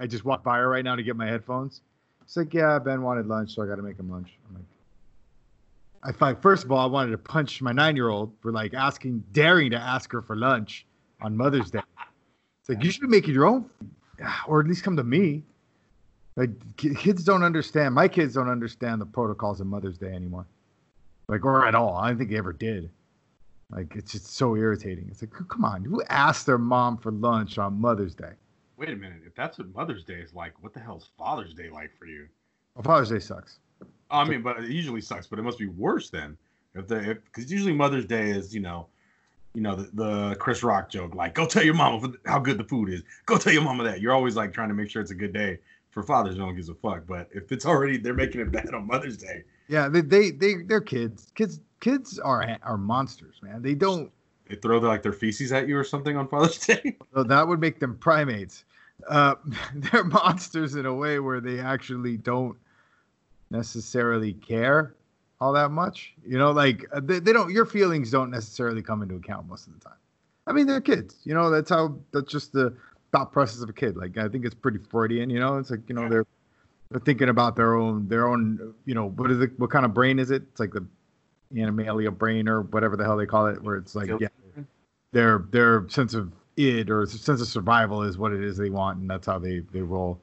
I just walked by her right now to get my headphones. She's like, yeah, Ben wanted lunch, so I got to make him lunch. I'm like, I find first of all, I wanted to punch my nine year old for like asking, daring to ask her for lunch on Mother's Day. It's like you should be making your own, or at least come to me. Like kids don't understand. My kids don't understand the protocols of Mother's Day anymore. Like or at all. I don't think they ever did. Like it's just so irritating. It's like, come on, who asked their mom for lunch on Mother's Day? Wait a minute. If that's what Mother's Day is like, what the hell is Father's Day like for you? Well, Father's Day sucks. I mean, but it usually sucks. But it must be worse then. If the because usually Mother's Day is you know, you know the, the Chris Rock joke like go tell your mama how good the food is. Go tell your mama that. You're always like trying to make sure it's a good day for fathers. No one gives a fuck. But if it's already they're making it bad on Mother's Day. Yeah, they they, they they're kids. Kids kids are are monsters, man. They don't. They throw their, like their feces at you or something on Father's Day. So that would make them primates. Uh, they're monsters in a way where they actually don't necessarily care all that much. You know, like uh, they, they don't. Your feelings don't necessarily come into account most of the time. I mean, they're kids. You know, that's how. That's just the thought process of a kid. Like I think it's pretty Freudian. You know, it's like you know they're they're thinking about their own their own. You know, what is it? What kind of brain is it? It's like the animalia brain or whatever the hell they call it, where it's like yeah, their their sense of id or sense of survival is what it is they want, and that's how they they roll.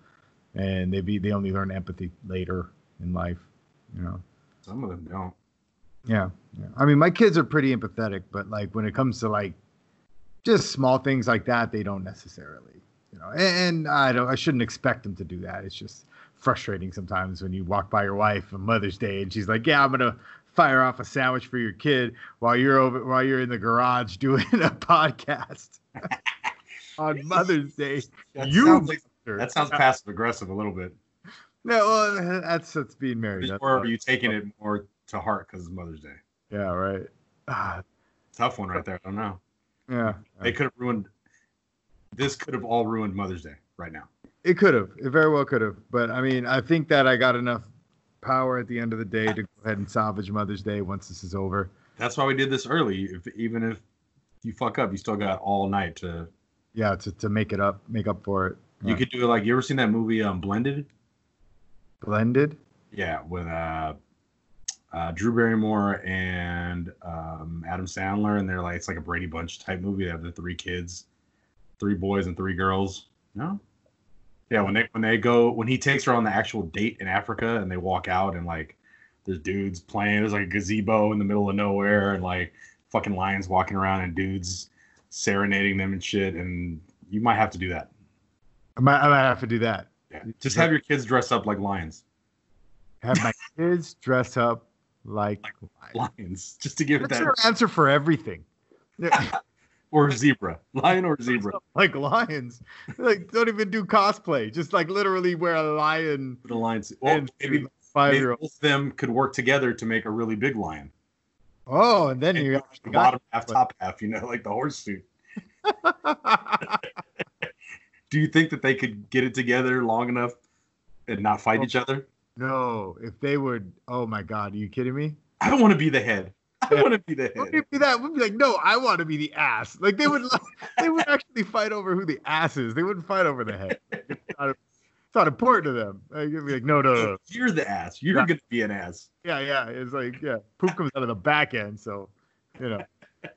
And they be they only learn empathy later in life. You know, some of them don't. Yeah, yeah. I mean, my kids are pretty empathetic, but like when it comes to like just small things like that, they don't necessarily. You know, and, and I don't. I shouldn't expect them to do that. It's just frustrating sometimes when you walk by your wife on Mother's Day and she's like, "Yeah, I'm gonna fire off a sandwich for your kid while you're over while you're in the garage doing a podcast on Mother's Day." That you sounds like, that sounds passive aggressive a little bit. No, well, that's that's being married. That's or are you taking it more to heart because it's Mother's Day? Yeah, right. Ah, Tough one right there. I don't know. Yeah, they could have ruined. This could have all ruined Mother's Day right now. It could have. It very well could have. But I mean, I think that I got enough power at the end of the day to go ahead and salvage Mother's Day once this is over. That's why we did this early. If even if you fuck up, you still got all night to. Yeah, to, to make it up, make up for it. You could do it like you ever seen that movie um Blended? Blended. Yeah, with uh, uh, Drew Barrymore and um, Adam Sandler, and they're like it's like a Brady Bunch type movie. They have the three kids, three boys and three girls. No, yeah, when they when they go when he takes her on the actual date in Africa and they walk out and like there's dudes playing. There's like a gazebo in the middle of nowhere and like fucking lions walking around and dudes serenading them and shit. And you might have to do that. I might, I might have to do that. Yeah. Just have your kids dress up like lions. Have my kids dress up like, like lions. lions. just to give That's it that your answer for everything. or zebra, lion or zebra. Like lions, like don't even do cosplay. Just like literally wear a lion. The lions. Well, maybe five year olds. Both of them could work together to make a really big lion. Oh, and then and you the bottom half, top half. You know, like the horse suit. do you think that they could get it together long enough and not fight oh, each other? No, if they would. Oh my God, are you kidding me? I don't want to be the head. I want to be the head. Be that? Would be like, no, I want to be the ass. Like they would, they would actually fight over who the ass is. They wouldn't fight over the head. It's not, it's not important to them. Like, be like, no, no, no. You're the ass. You're yeah. gonna be an ass. Yeah, yeah. It's like, yeah, poop comes out of the back end, so you know.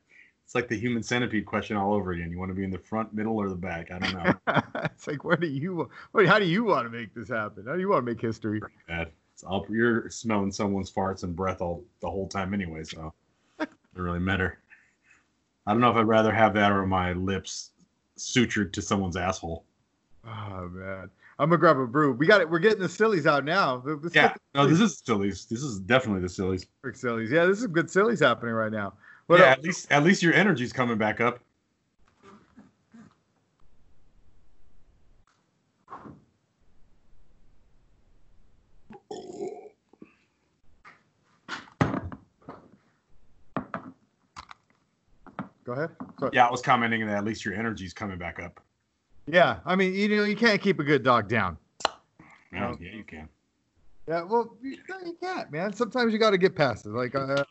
It's like the human centipede question all over again. You want to be in the front, middle, or the back? I don't know. it's like, where do you? Wait, how do you want to make this happen? How do you want to make history? Pretty bad. All, you're smelling someone's farts and breath all the whole time anyway, so doesn't really matter. I don't know if I'd rather have that or my lips sutured to someone's asshole. Oh man, I'm gonna grab a brew. We got it. We're getting the sillies out now. Let's yeah, no, this is sillies. This is definitely the sillies. Sillies. Yeah, this is good sillies happening right now. What yeah, else? at least at least your energy's coming back up. Go ahead. Sorry. Yeah, I was commenting that at least your energy's coming back up. Yeah, I mean, you know, you can't keep a good dog down. Yeah, yeah, you can. Yeah, well, you, you can't, man. Sometimes you got to get past it. Like, uh,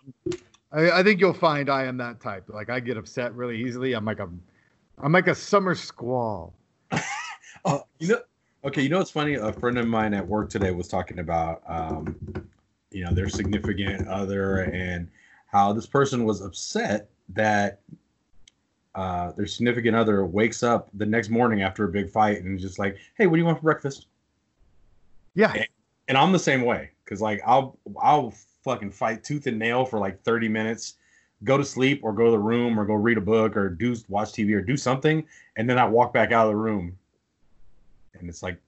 I, I think you'll find I am that type. Like, I get upset really easily. I'm like a, I'm like a summer squall. oh, you know, Okay, you know what's funny? A friend of mine at work today was talking about, um, you know, their significant other and how this person was upset that uh, their significant other wakes up the next morning after a big fight and is just like, "Hey, what do you want for breakfast?" Yeah. And I'm the same way because like I'll I'll fucking fight tooth and nail for like 30 minutes, go to sleep or go to the room or go read a book or do watch TV or do something, and then I walk back out of the room, and it's like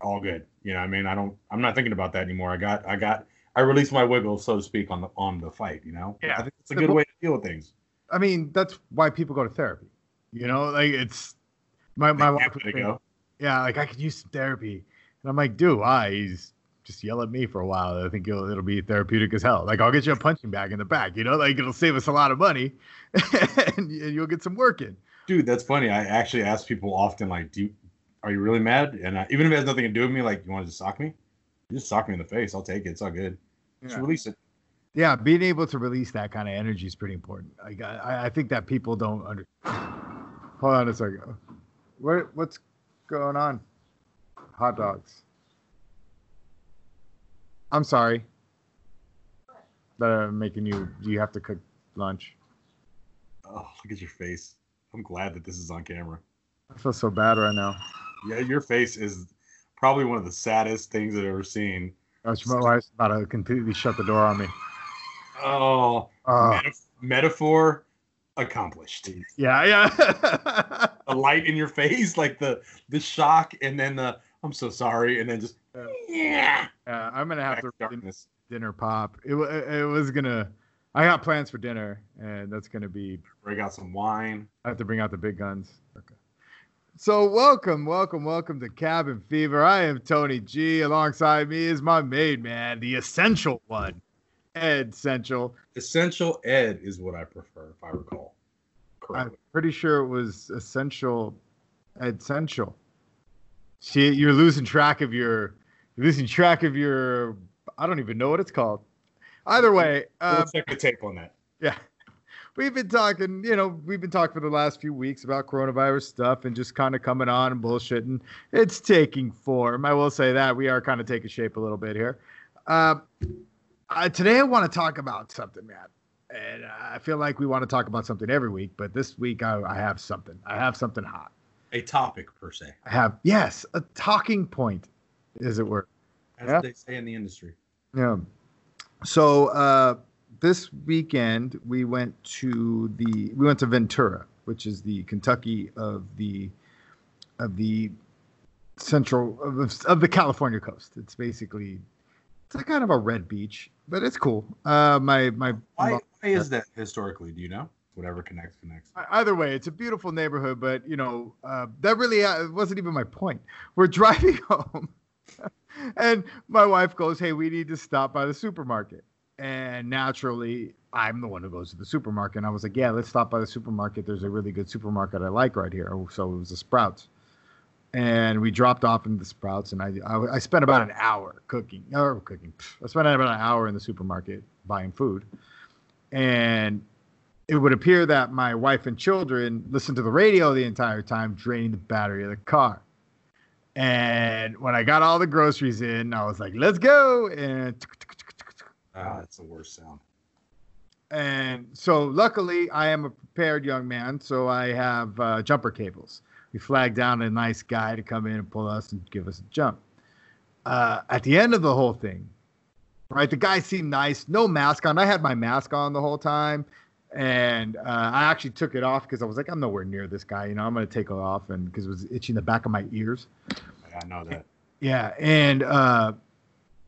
all good. You know, what I mean, I don't, I'm not thinking about that anymore. I got, I got, I released my wiggle, so to speak, on the on the fight. You know, Yeah. I think it's a good way to deal with things. I mean, that's why people go to therapy. You know, like it's my my Yeah, wife. way was to saying, go. Yeah, like I could use some therapy, and I'm like, dude, why? He's just yell at me for a while. I think it'll it'll be therapeutic as hell. Like I'll get you a punching bag in the back. You know, like it'll save us a lot of money, and, and you'll get some work in. Dude, that's funny. I actually ask people often, like, do you, are you really mad? And I, even if it has nothing to do with me, like, you want to just sock me? You just sock me in the face. I'll take it. It's all good. Just Yeah. release it. Yeah, being able to release that kind of energy is pretty important. Like I, I think that people don't under. Hold on a second. What what's going on? Hot dogs. I'm sorry. That I'm making you. You have to cook lunch. Oh, look at your face. I'm glad that this is on camera. I feel so bad right now. Yeah, your face is probably one of the saddest things I've ever seen. Gosh, my wife's about to completely shut the door on me. Oh, Uh, metaf- metaphor accomplished. yeah, yeah. The light in your face, like the the shock, and then the I'm so sorry, and then just yeah, yeah, I'm gonna have back to darkness. dinner pop. It, it was gonna. I got plans for dinner, and that's gonna be. bring out some wine. I have to bring out the big guns. Okay. So welcome, welcome, welcome to Cabin Fever. I am Tony G. Alongside me is my made man, the essential one, Ed Central. Essential Ed is what I prefer, if I recall I'm pretty sure it was essential, Ed essential. See, you're losing track of your, you're losing track of your. I don't even know what it's called. Either way, um, we'll check the tape on that. Yeah. We've been talking, you know, we've been talking for the last few weeks about coronavirus stuff and just kind of coming on and bullshitting. It's taking form. I will say that. We are kind of taking shape a little bit here. Uh, uh, today, I want to talk about something, man. And I feel like we want to talk about something every week, but this week I, I have something. I have something hot. A topic per se, I have, yes, a talking point, as it were. as Yeah. they say in the industry. Yeah. So uh, this weekend we went to the we went to Ventura, which is the Kentucky of the of the central of, of the California coast. It's basically it's a kind of a red beach, but it's cool. Uh, my my Why, why is that historically? Do you know? Whatever connects, connects. either way, it's a beautiful neighborhood, but you know uh, that really uh, wasn't even my point. We're driving home, and my wife goes, "Hey, we need to stop by the supermarket." And naturally, I'm the one who goes to the supermarket. And I was like, "Yeah, let's stop by the supermarket. There's a really good supermarket I like right here." So it was the Sprouts, and we dropped off in the Sprouts, and I I, I spent about an hour cooking or cooking. I spent about an hour in the supermarket buying food, and it would appear that my wife and children listened to the radio the entire time, draining the battery of the car. And when I got all the groceries in, I was like, let's go. And Ah, that's the worst sound. and so luckily I am a prepared young man, so I have uh, jumper cables. We flagged down a nice guy to come in and pull us and give us a jump. Uh, at the end of the whole thing, right, the guy seemed nice, no mask on. I had my mask on the whole time, and uh, I actually took it off because I was like, I'm nowhere near this guy. You know, I'm gonna take it off, and because it was itching the back of my ears. I know that. Yeah, and uh,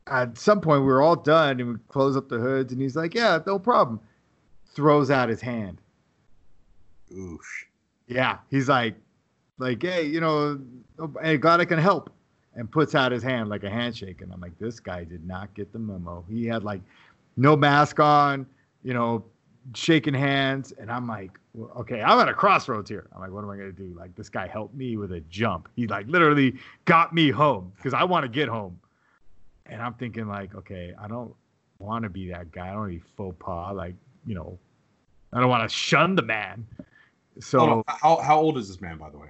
at some point we were all done, and we close up the hoods, and he's like, "Yeah, no problem." Throws out his hand. Oosh. Yeah, he's like, like, hey, you know, hey, glad I can help, and puts out his hand like a handshake, and I'm like, this guy did not get the memo. He had like no mask on, you know, shaking hands, and I'm like, well, okay, I'm at a crossroads here. I'm like, what am I gonna do? Like, this guy helped me with a jump. He like literally got me home because I want to get home, and I'm thinking like, okay, I don't want to be that guy. I don't want to be faux pas. Like, you know, I don't want to shun the man. So How, how old is this man, by the way?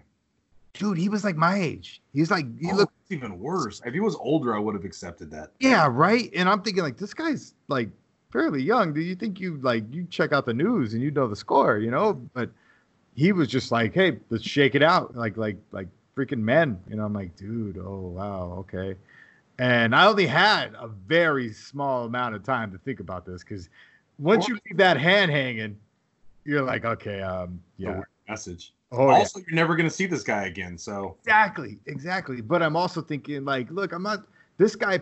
Dude, he was like my age. He's like he Oh, looked even worse. If he was older, I would have accepted that. Yeah, right. And I'm thinking like this guy's like fairly young. Do you think you like you check out the news and you know the score, you know? But he was just like, hey, let's shake it out, like like like freaking men. You know, I'm like, dude, oh wow, okay. And I only had a very small amount of time to think about this because once you leave that hand hanging, you're like, okay, um, yeah. Message. Oh, also, you're never gonna see this guy again. So Exactly, exactly. But I'm also thinking, like, look, I'm not. This guy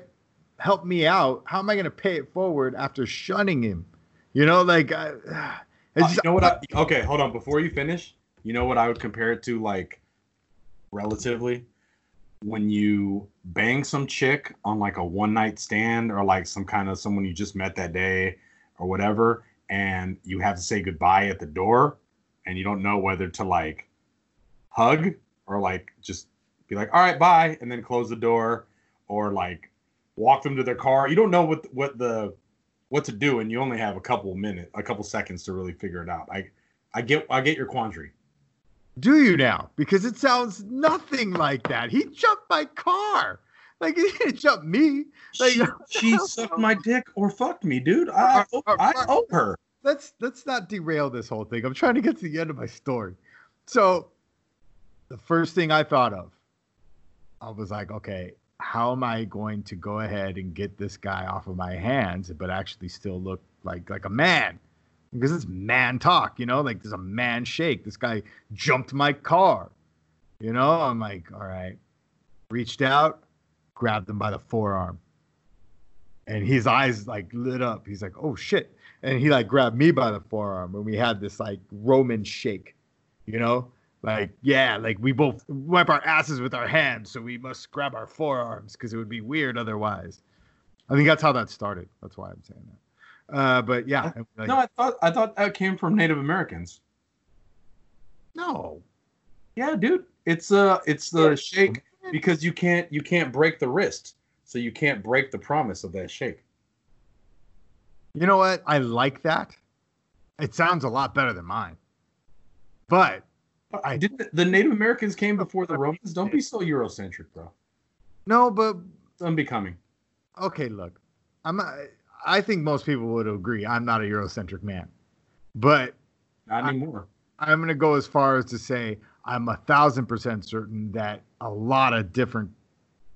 helped me out. How am I going to pay it forward after shunning him? You know, like, uh, it's Uh, you know what? I, okay, hold on. Before you finish, you know what I would compare it to, like, relatively, when you bang some chick on like a one night stand or like some kind of someone you just met that day or whatever, and you have to say goodbye at the door, and you don't know whether to like hug or like just be like, all right, bye, and then close the door, or like walk them to their car. You don't know what what the what to do, and you only have a couple minutes, a couple seconds to really figure it out. I I get I get your quandary. do you now? Because it sounds nothing like that. He jumped my car. Like he didn't jump me. Like she, she sucked my dick or fucked me, dude. I, I, I owe her. Let's let's not derail this whole thing. I'm trying to get to the end of my story. So the first thing I thought of, I was like, okay, how am I going to go ahead and get this guy off of my hands, but actually still look like like a man? Because it's man talk, you know, like there's a man shake. This guy jumped my car. You know, I'm like, all right. Reached out, grabbed him by the forearm. And his eyes like lit up. He's like, oh shit and he like grabbed me by the forearm and we had this like Roman shake, you know, like yeah, like we both wipe our asses with our hands, so we must grab our forearms because it would be weird otherwise. I think that's how that started. That's why I'm saying that. Uh, but yeah, like, No, I thought I thought that came from Native Americans. no, Yeah, dude. It's uh it's the shake because you can't you can't break the wrist. So you can't break the promise of that shake. You know what? I like that. It sounds a lot better than mine. But I didn't the Native Americans came before the Romans. Don't be so Eurocentric, bro. no, but It's unbecoming. okay, look, I'm I think most people would agree I'm not a Eurocentric man, but Not I- anymore. I'm going to go as far as to say I'm a thousand percent certain that a lot of different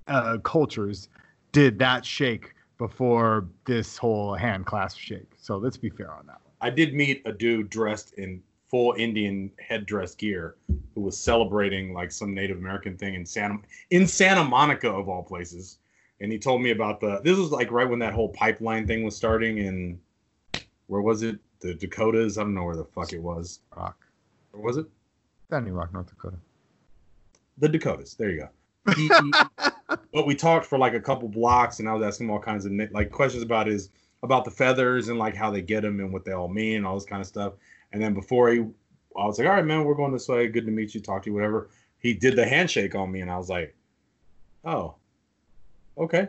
uh, cultures did that shake before this whole hand clasp shake. So let's be fair on that one. I did meet a dude dressed in full Indian headdress gear who was celebrating like some Native American thing in Santa in Santa Monica of all places. And he told me about the this was like right when that whole pipeline thing was starting in where was it? The Dakotas? I don't know where the fuck it was. Rock. Or was it? Standing Rock, North Dakota. The Dakotas. There you go. But we talked for like a couple blocks, and I was asking him all kinds of like questions about his about the feathers and like how they get them and what they all mean and all this kind of stuff. And then before he, I was like, "All right, man, we're going this way. Good to meet you. Talk to you. Whatever." He did the handshake on me, and I was like, "Oh, okay."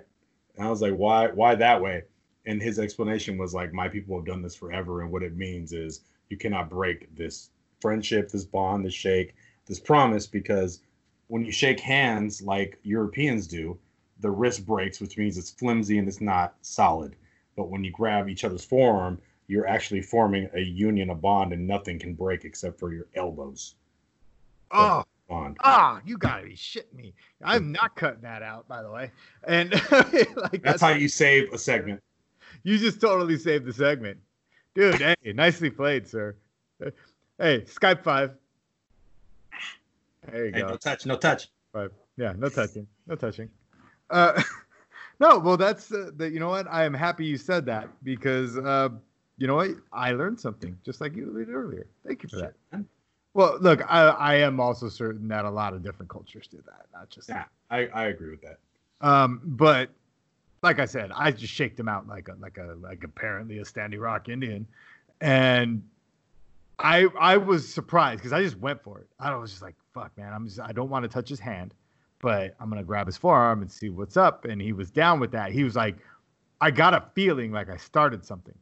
And I was like, "Why? Why that way?" And his explanation was like, "My people have done this forever, and what it means is you cannot break this friendship, this bond, this shake, this promise because." When you shake hands like Europeans do, the wrist breaks, which means it's flimsy and it's not solid. But when you grab each other's forearm, you're actually forming a union, a bond, and nothing can break except for your elbows. Oh, Bond. ah, you got to be shitting me. I'm not cutting that out, by the way. And like That's how you save a segment. you just totally saved the segment. Dude, hey, nicely played, sir. Hey, Skype 5. There you Hey, go. no touch, no touch. Five. Yeah, no touching. No touching. Uh, no, well, that's uh, the, you know what? I am happy you said that because uh, you know what? I learned something just like you did earlier. Thank you for that. Well, look, I, I am also certain that a lot of different cultures do that, not just Yeah, I, I agree with that. um, but like I said, I just shaked him out like a like a like apparently a Standing Rock Indian, and I I was surprised because I just went for it. I was just like, fuck, man, I'm just I don't want to touch his hand, but I'm gonna grab his forearm and see what's up. And he was down with that. He was like, I got a feeling like I started something.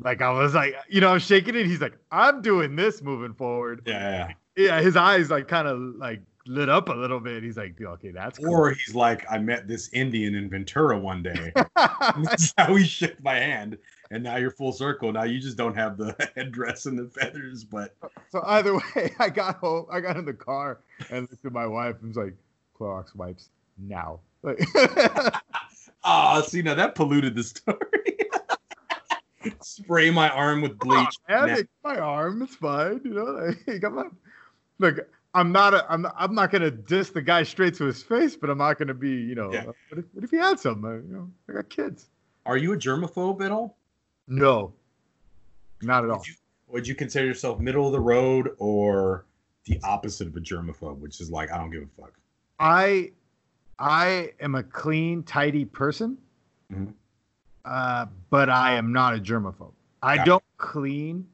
Like I was like, you know, I'm shaking it. He's like, I'm doing this moving forward Yeah, yeah. his eyes like kind of like lit up a little bit. He's like, okay, that's cool. Or he's like, I met this Indian in Ventura one day. That's how he shook my hand. And now you're full circle. Now you just don't have the headdress and the feathers, but so either way, I got home. I got in the car and looked at my wife and was like, Clorox wipes now. Like, ah, see now that polluted the story. Spray my arm with bleach. yeah, Nah. my arm. It's fine. You know, like, come on. Look, I'm not. A, I'm. I'm not gonna diss the guy straight to his face, but I'm not gonna be. You know. Yeah. What, if, what if he had some? Uh, you know, I got kids. Are you a germaphobe at all? No. Not at all. Would you, would you consider yourself middle of the road or the opposite of a germaphobe, which is like I don't give a fuck? I I am a clean, tidy person, Mhm. uh, but I am not a germaphobe. I Gotcha. don't clean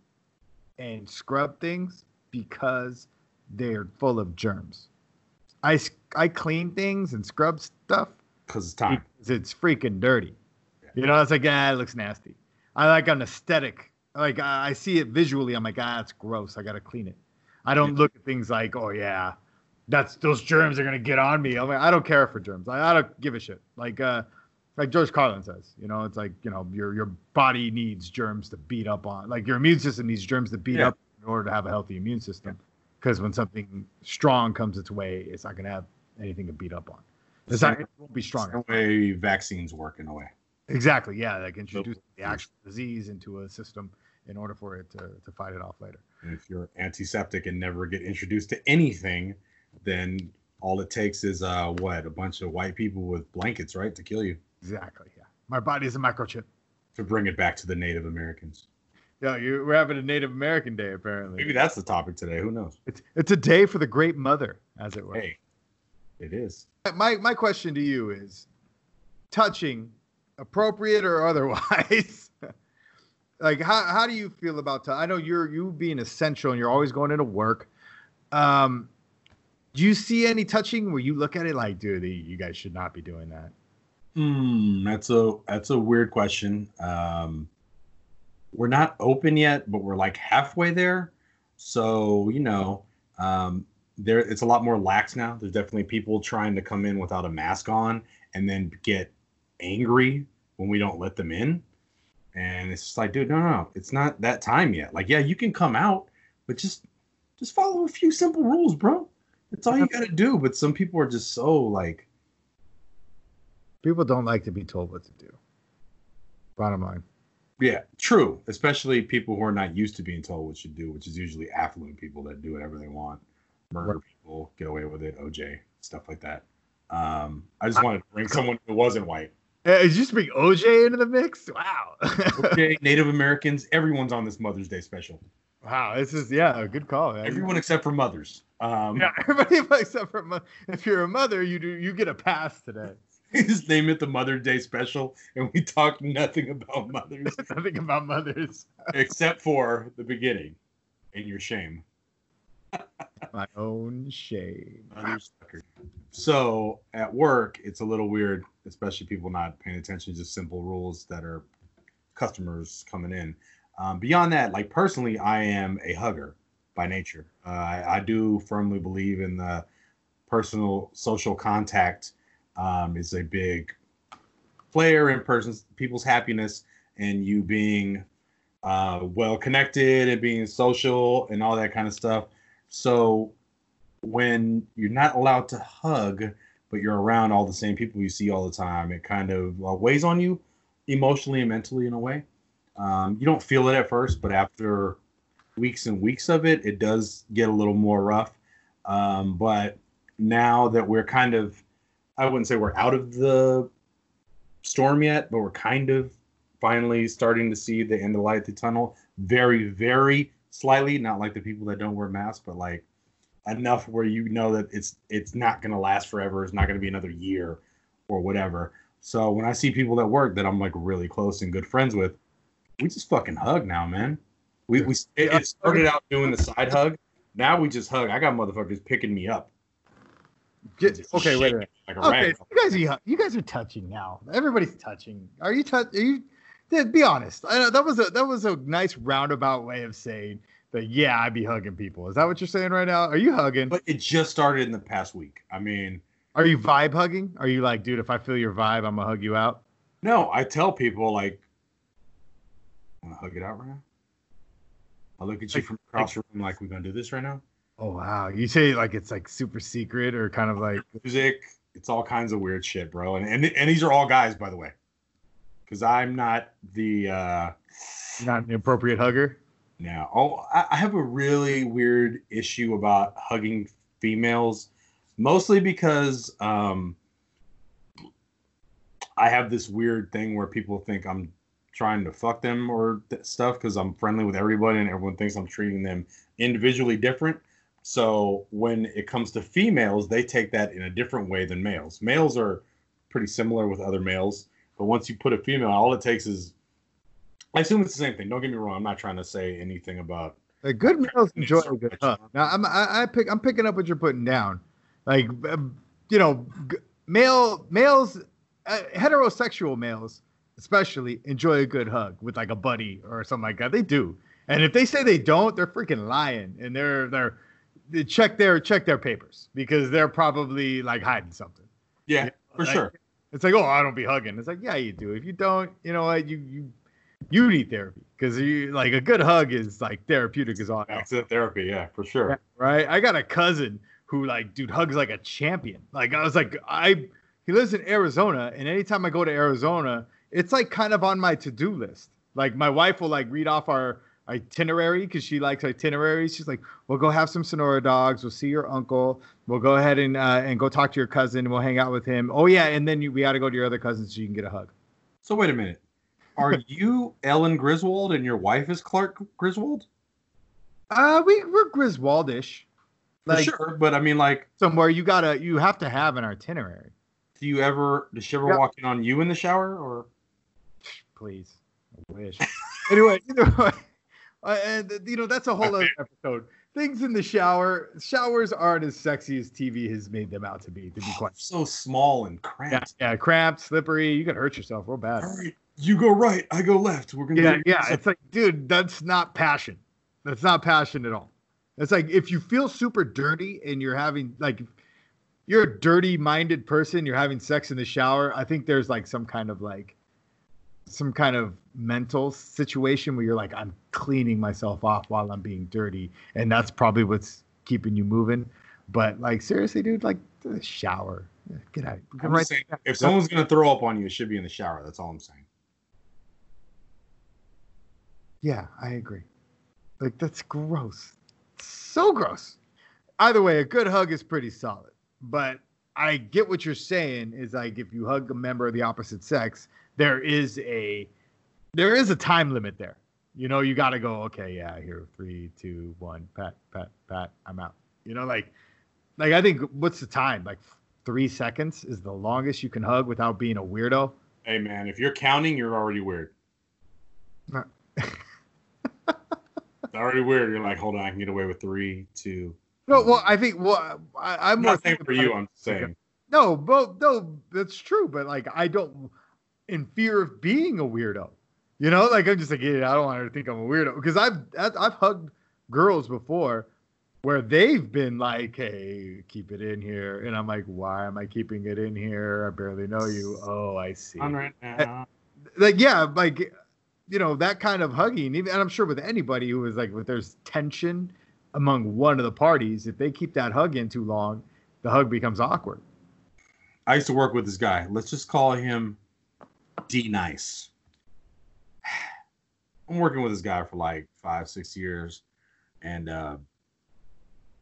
and scrub things because they're full of germs. I, I clean things and scrub stuff Because it's time. because it's freaking dirty. You know, it's like, ah, it looks nasty. I like an aesthetic. Like, I I see it visually. I'm like, ah, it's gross. I got to clean it. I don't look at things like, oh, yeah, that's those germs are going to get on me. I'm like, I don't care for germs. I, I don't give a shit. Like, uh, like George Carlin says, you know, it's like, you know, your, your body needs germs to beat up on. Like, your immune system needs germs to beat Yeah. up in order to have a healthy immune system. Because when something strong comes its way, it's not going to have anything to beat up on. It's not, it won't be strong. The way vaccines work in a way. Exactly. Yeah, like introduce the actual disease into a system in order for it to, to fight it off later. And if you're antiseptic and never get introduced to anything, then all it takes is uh what a bunch of white people with blankets, right, to kill you. Exactly. Yeah. My body is a microchip. To bring it back to the Native Americans. Yeah, you, we're having a Native American Day apparently. Maybe that's the topic today. Who knows? It's it's a day for the Great Mother, as it were. Hey, it is. My my question to you is, touching, appropriate or otherwise, like how how do you feel about? I know you're you being essential and you're always going into work. Um, do you see any touching where you look at it like, dude, you guys should not be doing that? Hmm, that's a that's a weird question. Um, we're not open yet, but we're like halfway there. So you know, um, there it's a lot more lax now. There's definitely people trying to come in without a mask on and then get angry when we don't let them in. And it's just like, dude, no, no, it's not that time yet. Like, yeah, you can come out, but just just follow a few simple rules, bro. That's all you gotta do. But some people are just so like People don't like to be told what to do. Bottom line. Yeah, true. Especially people who are not used to being told what to do, which is usually affluent people that do whatever they want, murder people, get away with it, OJ, stuff like that. Um, I just wanted to bring someone who wasn't white. Did you just bring OJ into the mix? Wow. Okay, Native Americans, everyone's on this Mother's Day special. wow. This is yeah, a good call. man. Everyone except for mothers. Um, Yeah, everybody except for mo- if you're a mother, you do you get a pass today. just name it the Mother's Day special, and we talk nothing about mothers Nothing about mothers. except for the beginning and your shame. My own shame. So at work, it's a little weird, especially people not paying attention to simple rules that are customers coming in. Um, beyond that, like personally, I am a hugger by nature. Uh, I, I do firmly believe in the personal social contact um, is a big player in persons people's happiness and you being uh, well connected and being social and all that kind of stuff. So when you're not allowed to hug, but you're around all the same people you see all the time, it kind of uh, weighs on you emotionally and mentally in a way. Um, you don't feel it at first, but after weeks and weeks of it, it does get a little more rough. Um, but now that we're kind of, I wouldn't say we're out of the storm yet, but we're kind of finally starting to see the end of light at the tunnel. Very, very slightly, not like the people that don't wear masks, but like enough where you know that it's it's not going to last forever. It's not going to be another year or whatever. So when I see people at work that I'm like really close and good friends with, we just fucking hug now, man. We we it, it started out doing the side hug. Now we just hug. I got motherfuckers picking me up. Get, okay, wait a minute. Like a Okay, so you guys, are, you guys are touching now. Everybody's touching. Are you touch? Are you? Be honest. I know that was a that was a nice roundabout way of saying That yeah, I'd be hugging people. Is that what you're saying right now? Are you hugging? But it just started in the past week. I mean, Are you vibe hugging? Are you like, dude, if I feel your vibe, I'm gonna hug you out? no, I tell people like, want to hug it out right now? I look at you Like- from across the room like we're gonna do this right now. Oh wow. You say like it's like super secret or kind of like Music, it's all kinds of weird shit, bro. And and, and these are all guys, by the way, because I'm not the. uh not an appropriate hugger. Now, oh, I, I have a really weird issue about hugging females, mostly because um, I have this weird thing where people think I'm trying to fuck them or th- stuff because I'm friendly with everybody and everyone thinks I'm treating them individually different. So when it comes to females, they take that in a different way than males. Males are pretty similar with other males, but once you put a female, all it takes is I assume it's the same thing. Don't get me wrong. I'm not trying to say anything about. Like good males enjoy a good hug. Now I'm I, I pick I'm picking up what you're putting down. Like um, you know, g- male males, uh, heterosexual males especially enjoy a good hug with like a buddy or something like that. They do. And if they say they don't, they're freaking lying and they're they're they check their check their papers because they're probably like hiding something. Yeah, for Like, sure. It's like, oh, I don't be hugging. It's like, yeah, you do. If you don't, you know what, you you you need therapy because you like a good hug is like therapeutic as all. Exit therapy. Yeah, for sure. right? I got a cousin who like, dude, hugs like a champion. Like I was like, I he lives in Arizona, and anytime I go to Arizona, it's like kind of on my to-do list. Like my wife will like read off our itinerary because she likes itineraries. She's like, we'll go have some Sonora dogs. We'll see your uncle. We'll go ahead and uh, and go talk to your cousin. and We'll hang out with him. Oh yeah, and then you, we got to go to your other cousin so you can get a hug. So wait a minute. Are you Ellen Griswold and your wife is Clark Griswold? Uh, we we're Griswoldish. For sure, but I mean, like, somewhere you gotta you have to have an itinerary. do you ever does she ever Yeah. walk in on you in the shower or? please. I wish. anyway, either way, uh, and you know that's a whole other episode. Things in the shower. Showers aren't as sexy as TV has made them out to be. To be quite. So small and cramped. yeah, cramped, slippery. You could hurt yourself real bad. All right, you go right, I go left. We're gonna. Yeah, yeah. It's like, dude, that's not passion. That's not passion at all. It's like if you feel super dirty and you're having like you're a dirty minded person, you're having sex in the shower, I think there's like some kind of like some kind of mental situation where you're like, I'm cleaning myself off while I'm being dirty. And that's probably what's keeping you moving. But like seriously, dude, like shower. Get out. I'm Right saying, if someone's gonna throw up on you, it should be in the shower. That's all I'm saying. Yeah, I agree. Like that's gross. So gross. Either way, a good hug is pretty solid. But I get what you're saying is like if you hug a member of the opposite sex, there is a there is a time limit there. You know, you gotta go, okay, yeah, here, three, two, one, pat, pat, pat, I'm out. You know, like like I think what's the time? Like three seconds is the longest you can hug without being a weirdo. Hey man, if you're counting, you're already weird. It's already weird. You're like, hold on, I can get away with three, two. No, well, I think well, I, I'm I'm more not saying for you. I'm saying. No, but no, that's true. But like, I don't, in fear of being a weirdo, you know, like I'm just like, yeah, I don't want her to think I'm a weirdo because I've I've I've hugged girls before where they've been like, hey, keep it in here, and I'm like, why am I keeping it in here? I barely know you. Oh, I see. On right eh, now. Like, yeah, like, you know, that kind of hugging, even, and I'm sure with anybody who is like, if there's tension among one of the parties, if they keep that hug in too long, the hug becomes awkward. I used to work with this guy. Let's just call him D Nice. I'm working with this guy for like five, six years, and uh,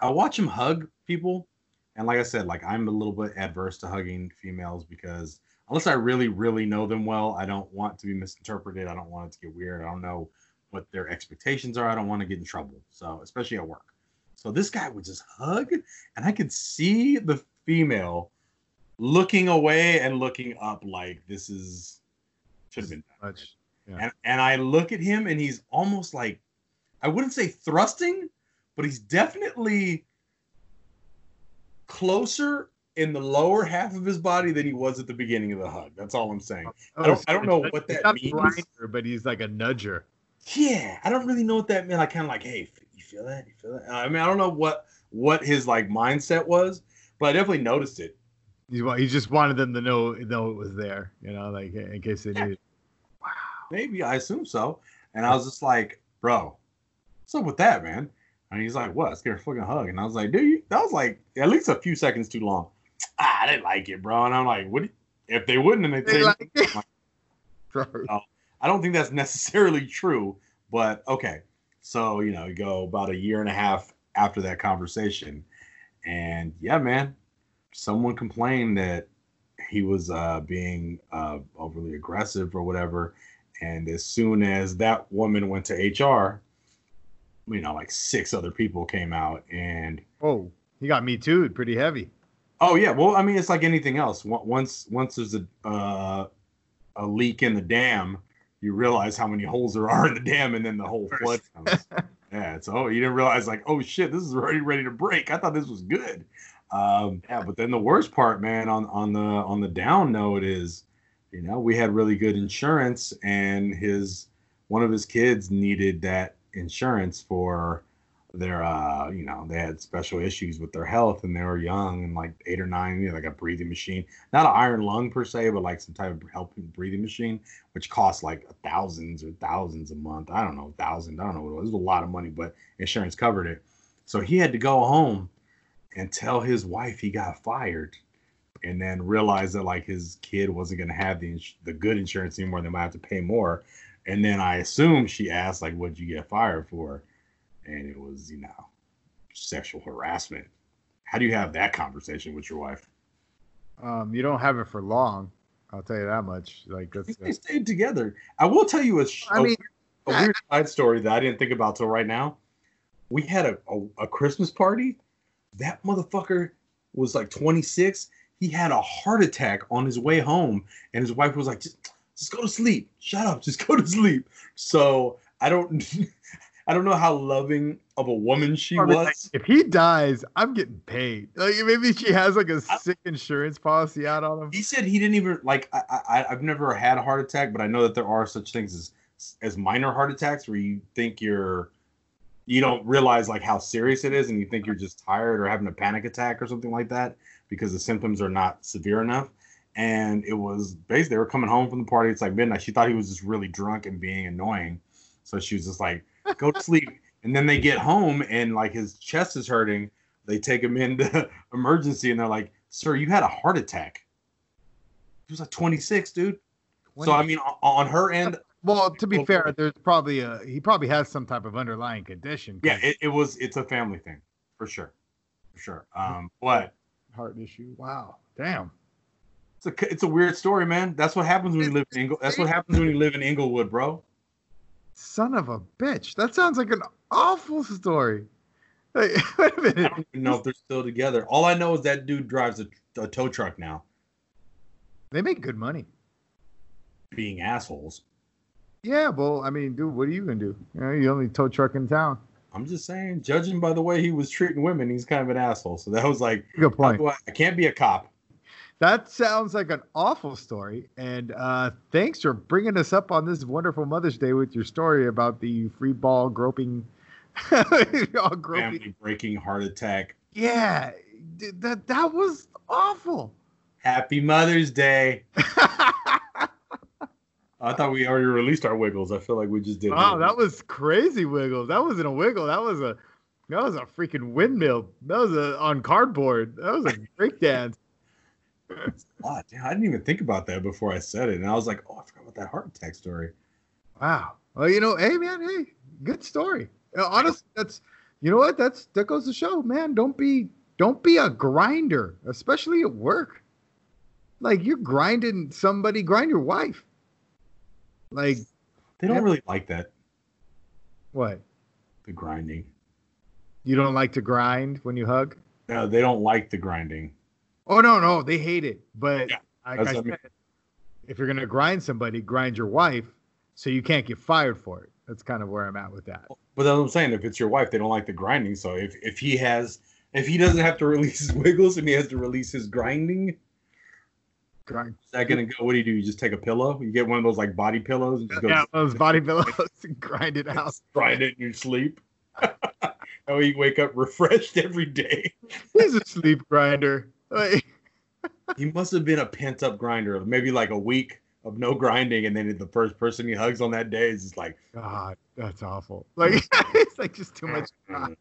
I watch him hug people. And like I said, like I'm a little bit adverse to hugging females because unless I really, really know them well, I don't want to be misinterpreted. I don't want it to get weird. I don't know what their expectations are. I don't want to get in trouble. So especially at work. So this guy would just hug, and I could see the female looking away and looking up like this is should have been. Much. Yeah. And and I look at him and he's almost like I wouldn't say thrusting, but he's definitely closer in the lower half of his body than he was at the beginning of the hug. That's all I'm saying. Oh, I don't- I don't know what that means. grinder, but he's like a nudger. Yeah, I don't really know what that meant. I kind of like, hey, you feel that? You feel that? I mean, I don't know what what his like mindset was, but I definitely noticed it. He, he just wanted them to know know it was there, you know, like in case they Yeah. needed. Maybe I assume so. And I was just like, bro, what's up with that, man? And he's like, what? Let's get a fucking hug. And I was like, dude, you, that was like at least a few seconds too long. Ah, I didn't like it, bro. And I'm like, what? you- If they wouldn't, and they They like it. Sorry. I don't think that's necessarily true, but okay. So, you know, you go about a year and a half after that conversation. And yeah, man, someone complained that he was uh, being uh, overly aggressive or whatever. And as soon as that woman went to HR, you know, like six other people came out and Oh, he got me too, pretty heavy. Oh yeah, well, I mean, it's like anything else. Once once there's a uh, a leak in the dam, you realize how many holes there are in the dam, and then the whole flood comes. yeah, it's oh, you didn't realize like, oh shit, this is already ready to break. I thought this was good. Um, yeah, but then the worst part, man, on on the on the down note is, you know, we had really good insurance, and his one of his kids needed that insurance for their uh you know they had special issues with their health and they were young and like eight or nine you know like a breathing machine. Not an iron lung per se but like some type of helping breathing machine which costs like thousands or thousands a month. I don't know thousand i don't know what it was. It was a lot of money but insurance covered it. So he had to go home and tell his wife he got fired and then realize that like his kid wasn't going to have the ins- the good insurance anymore they might have to pay more and then i assume she asked like what'd you get fired for and it was you know sexual harassment how do you have that conversation with your wife Um, you don't have it for long. I'll tell you that much. Like that's. they stayed together i will tell you a, sh- I a mean, a weird side story that I didn't think about till right now. We had a, a, a Christmas party. That motherfucker was like 26. He had a heart attack on his way home, and his wife was like, "Just, just go to sleep. Shut up. Just go to sleep." So I don't, I don't know how loving of a woman she like, was. if he dies, I'm getting paid. Like maybe she has like a I- sick insurance policy out on him. He said he didn't even like. I, I I've never had a heart attack, but I know that there are such things as as minor heart attacks where you think you're you don't realize like how serious it is and you think you're just tired or having a panic attack or something like that because the symptoms are not severe enough. And it was basically they were coming home from the party. It's like midnight. She thought he was just really drunk and being annoying. So she was just like go to sleep. And then they get home and like his chest is hurting. They take him into emergency and they're like sir you had a heart attack. He was like 26 dude. So i mean on her end well, to be fair, there's probably a he probably has some type of underlying condition. Yeah, it, it was. It's a family thing, for sure, for sure. Um, but heart issue. Wow, damn. it's a it's a weird story, man. That's what happens when you live in Ingle. That's what happens when you live in Inglewood, bro. Son of a bitch. That sounds like an awful story. Wait a I minute. I don't even know if they're still together. All I know is that dude drives a, a tow truck now, They make good money. being assholes. Yeah, well, I mean, dude, what are you gonna do? You know, you only tow truck in town. I'm just saying, judging by the way he was treating women, he's kind of an asshole. So that was like, Good point. I, I can't be a cop. That sounds like an awful story. And uh, thanks for bringing us up on this wonderful Mother's Day with your story about the free ball groping. all groping. Family breaking heart attack. Yeah, th- that that was awful. Happy Mother's Day. I thought we already released our wiggles. I feel like we just did. wow, that was crazy wiggle. That wasn't a wiggle. That was a that was a freaking windmill. That was a on cardboard. That was a break dance. lot. Damn, I didn't even think about that before I said it, and I was like, "Oh, I forgot about that heart attack story." Wow. Well, you know, hey man, hey, good story. Uh, Honestly, that's you know what? That's that goes to show, man. Don't be don't be a grinder, especially at work. Like you're grinding somebody, grind your wife. Like They don't really like that. what? The grinding. You don't like to grind when you hug? No, they don't like the grinding. Oh no, no, they hate it. But Yeah, like I I mean. if you're gonna grind somebody, grind your wife, so you can't get fired for it. That's kind of where I'm at with that. But that's what I'm saying. If it's your wife, they don't like the grinding. So if if he has, if he doesn't have to release his wiggles and he has to release his grinding, Grind. is that gonna go? What do you do? You just take a pillow. You get one of those like body pillows and just go Yeah, those body pillows and grind it out. grind it in your sleep. how you wake up refreshed every day. He's a sleep grinder. Like, He must have been a pent up grinder of maybe like a week of no grinding, and then the first person he hugs on that day is just like, God, that's awful. Like it's like just too much. "Mm."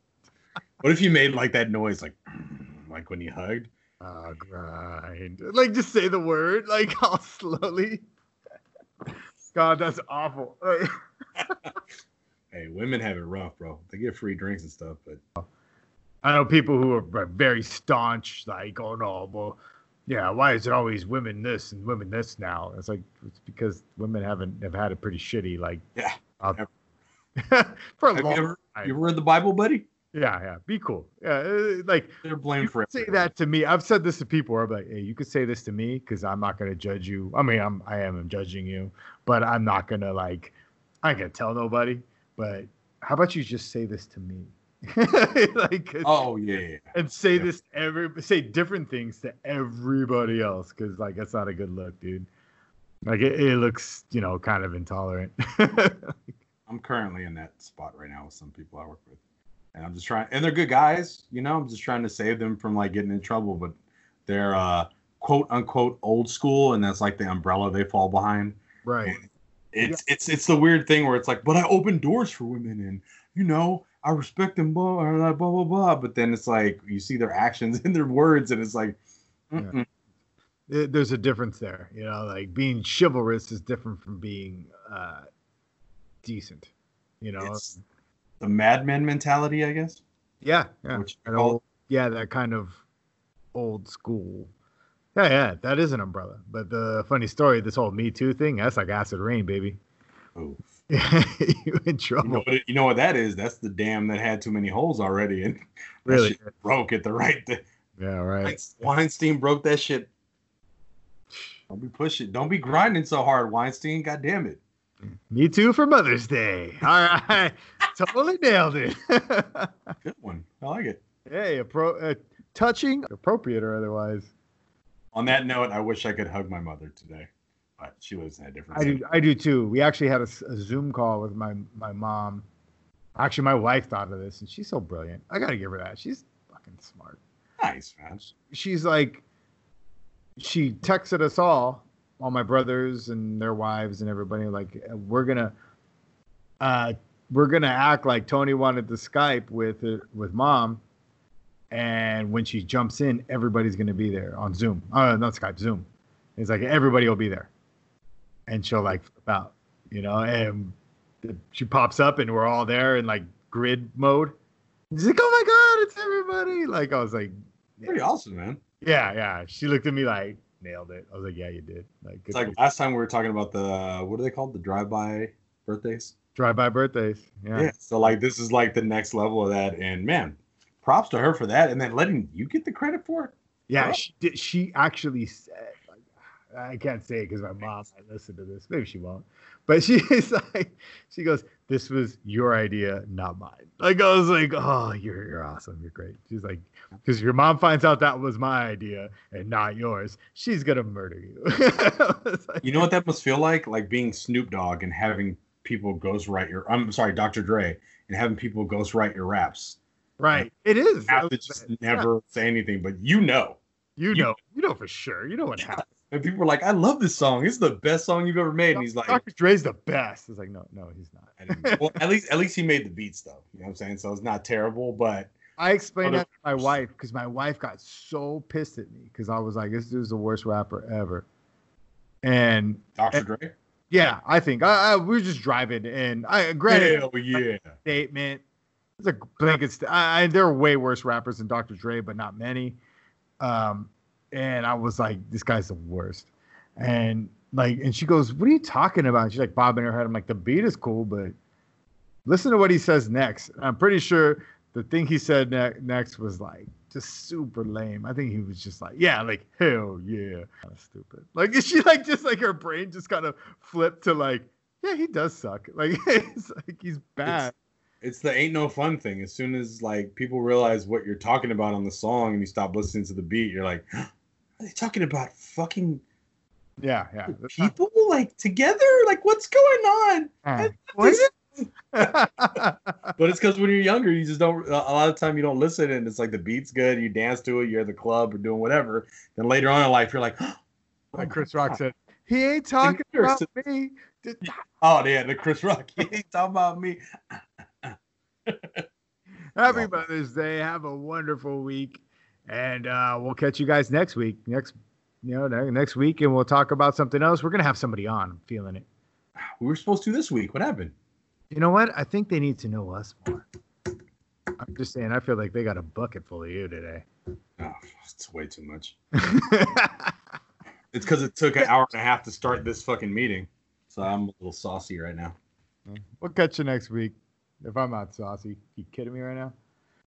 what if you made like that noise, like, like when you hugged? Ah, grind. Like just say the word, like all slowly. God, that's awful. Hey, women have it rough, bro. They get free drinks and stuff, but I know people who are very staunch, like, oh no, well, yeah, why is it always women this and women this now? It's like it's because women haven't have had it pretty shitty, like Yeah. uh, for a have you long ever time. you ever read the Bible, buddy? Yeah, yeah, be cool. Yeah, uh, like They're blamed for could say that to me. I've said this to people. Where I'm like, hey, you could say this to me because I'm not gonna judge you. I mean, I'm I am judging you, but I'm not gonna like, I ain't gonna tell nobody. But how about you just say this to me? like, Oh yeah, yeah. and say yeah. this every say different things to everybody else because like that's not a good look, dude. Like it, it looks, you know, kind of intolerant. I'm currently in that spot right now with some people I work with, and I'm just trying. And they're good guys, you know. I'm just trying to save them from like getting in trouble, but they're uh, quote unquote old school, and that's like the umbrella they fall behind. right. It's it's it's the weird thing where it's like, but I open doors for women, and you know I respect them, blah blah blah blah. But then it's like you see their actions and their words, and it's like, mm-mm. There- There's a difference there, you know. Like being chivalrous is different from being uh, decent, you know. it's the madman mentality, I guess. yeah, yeah. Which That you old- yeah, that kind of old school. Yeah, yeah, that is an umbrella. But the funny story, this whole Me Too thing, that's like acid rain, baby. Oh. you in You trouble. know, what you know what that is? That's the dam that had too many holes already, and Really? broke at the right. Yeah, right. Weinstein broke that shit. Don't be pushing. Don't be grinding so hard, Weinstein. God damn it. Me too for Mother's Day. All right. Totally nailed it. Good one. I like it. hey, appro- uh, touching, appropriate or otherwise. On that note, I wish I could hug my mother today, but she lives in a different. I do. I do too. We actually had a Zoom call with my my mom. Actually, my wife thought of this, and she's so brilliant. I gotta give her that. She's fucking smart. Nice man. She's like, she texted us all, all my brothers and their wives and everybody. Like, we're gonna, uh, we're gonna act like Tony wanted to Skype with uh, with mom, and when she jumps in, everybody's gonna be there on Zoom. Uh, not Skype, Zoom. It's like everybody will be there, and she'll like flip out, you know. And she pops up, and we're all there in like grid mode. She's like, "Oh my god, it's everybody!" Like I was like, Pretty awesome, man. "Yeah, yeah." She looked at me like, "Nailed it." I was like, "Yeah, you did." Like, It's like last time we were talking about the what are they called? The drive-by birthdays. Drive-by birthdays. Yeah. Yeah. So like this is like the next level of that, and man, props to her for that, and then letting you get the credit for it. Yeah, she did. She actually said, like, I can't say it because my mom might listen to this. Maybe she won't. But she's like, she goes, "This was your idea, not mine." Like I was like, "Oh, you're you're awesome. You're great." She's like, "Because your mom finds out that was my idea and not yours, she's gonna murder you." Like, You know what that must feel like? Like being Snoop Dogg and having people ghostwrite your. I'm sorry, Dr. Dre, and having people ghostwrite your raps. right? Uh, it is. Have to just never say anything, but you know. You you- know, you know for sure. You know what happened. And people are like, "I love this song. It's the best song you've ever made." And he's like, Dr. Dre's the best. It's like, no, no, he's not. "Well, at least at least he made the beats though." You know what I'm saying? So it's not terrible, but I explained that to my wife because my wife got so pissed at me because I was like, "This dude's the worst rapper ever," and Dr. Dre, yeah, I think I, I, we were just driving, and I granted hell yeah. statement. It's a blanket. St- I, I, there are way worse rappers than Dr. Dre, but not many. Um, and I was like, "This guy's the worst," and like, and she goes, "What are you talking about?" She's like bobbing her head. I'm like, "The beat is cool, but listen to what he says next." I'm pretty sure the thing he said ne- next was like just super lame. I think he was just like, "Yeah, like hell yeah," kind of stupid. Like is she like just like her brain just kind of flipped to like, "Yeah, he does suck." Like it's like he's bad. It's the ain't no fun thing. As soon as like people realize what you're talking about on the song and you stop listening to the beat, you're like, "Are they talking about fucking Yeah, yeah. People like together? Like what's going on? Uh, What is is but it's because when you're younger, you just don't. A lot of time you don't listen, and it's like the beat's good, you dance to it, you're at the club or doing whatever. Then later on in life, you're like, oh like Chris Rock said, he ain't talking about me. Oh yeah, the Chris Rock, he ain't talking about me. Happy Mother's Day. Have a wonderful week, and uh, we'll catch you guys next week. Next, you know, next week, and we'll talk about something else. We're gonna have somebody on. I'm feeling it. We were supposed to this week. What happened? You know what? I think they need to know us more. I'm just saying. I feel like they got a bucket full of you today. Oh, it's way too much. it's because it took an hour and a half to start this fucking meeting, so I'm a little saucy right now. We'll catch you next week. If I'm not saucy, you kidding me right now?